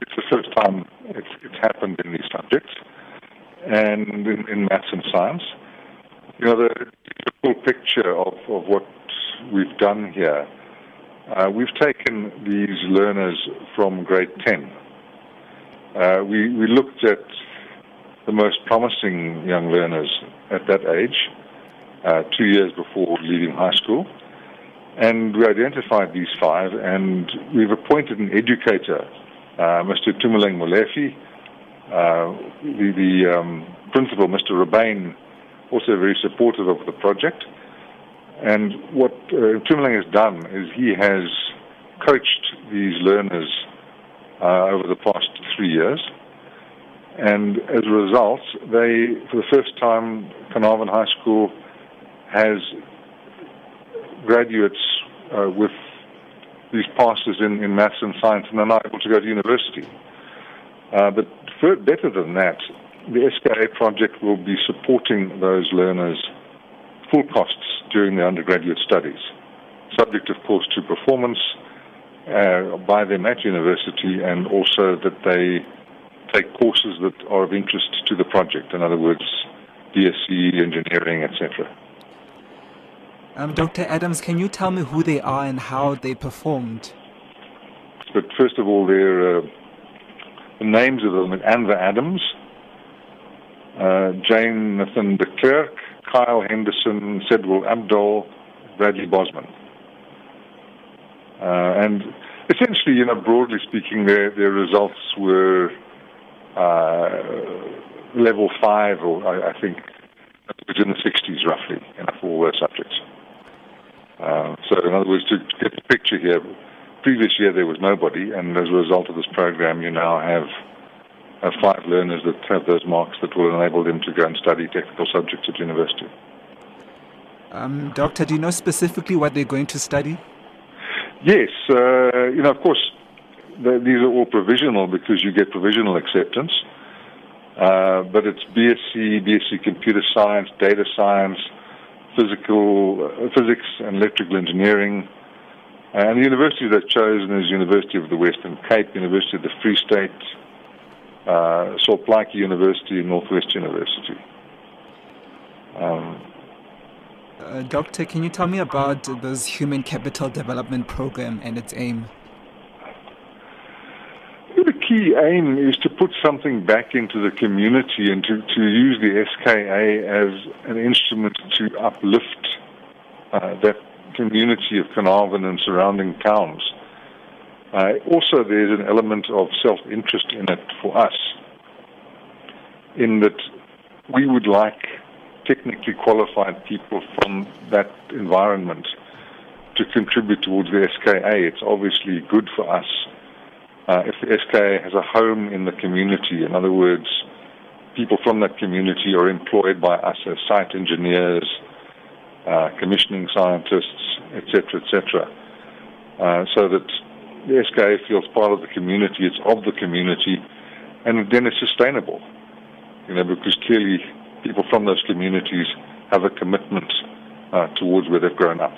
it's the first time it's, it's happened in these subjects and in, in maths and science. You know, the full picture of, of what we've done here, uh, we've taken these learners from grade 10. Uh, we, we looked at the most promising young learners at that age, uh, two years before leaving high school. And we identified these five, and we've appointed an educator, Mr. Tumeleng Molefi, uh, the, the um, principal, Mr. Rabane, also very supportive of the project. And what uh, has done is he has coached these learners uh, over the past three years. And as a result, they, for the first time, Carnarvon High School has graduates uh, with these passes in, in maths and science and they're not able to go to university. Uh, but for, better than that, the SKA project will be supporting those learners full costs during their undergraduate studies, subject, of course, to performance uh, by them at university and also that they take courses that are of interest to the project. In other words, BSc, engineering, etc. Um, Dr. Adams, can you tell me who they are and how they performed? But first of all, uh, the names of them: Anva Adams, uh, Jane Nathan de Klerk, Kyle Henderson, Sedwell Abdul, Bradley Bosman. Uh, and essentially, you know, broadly speaking, their, their results were uh, level five, or I, I think it in the 60s roughly, in all their subjects. Uh, so, in other words, to get the picture here, previous year there was nobody, and as a result of this program, you now have, have five learners that have those marks that will enable them to go and study technical subjects at university. Um, doctor, do you know specifically what they're going to study? Yes, uh, you know, of course, the, these are all provisional because you get provisional acceptance. Uh, but it's BSc, BSc Computer Science, Data Science, Physical uh, Physics, and Electrical Engineering. And the university they've chosen is University of the Western Cape, University of the Free State, uh, Sol Plaatje University, Northwest University. Um, uh, doctor, can you tell me about this Human Capital Development Program and its aim? Key aim is to put something back into the community and to, to use the SKA as an instrument to uplift uh, that community of Carnarvon and surrounding towns. Uh, also, there's an element of self-interest in it for us, in that we would like technically qualified people from that environment to contribute towards the SKA. It's obviously good for us uh, if the SKA has a home in the community. In other words, people from that community are employed by us as site engineers, uh, commissioning scientists, etc., etc., uh, so that the SKA feels part of the community, it's of the community, and then it's sustainable. You know, because clearly people from those communities have a commitment uh, towards where they've grown up.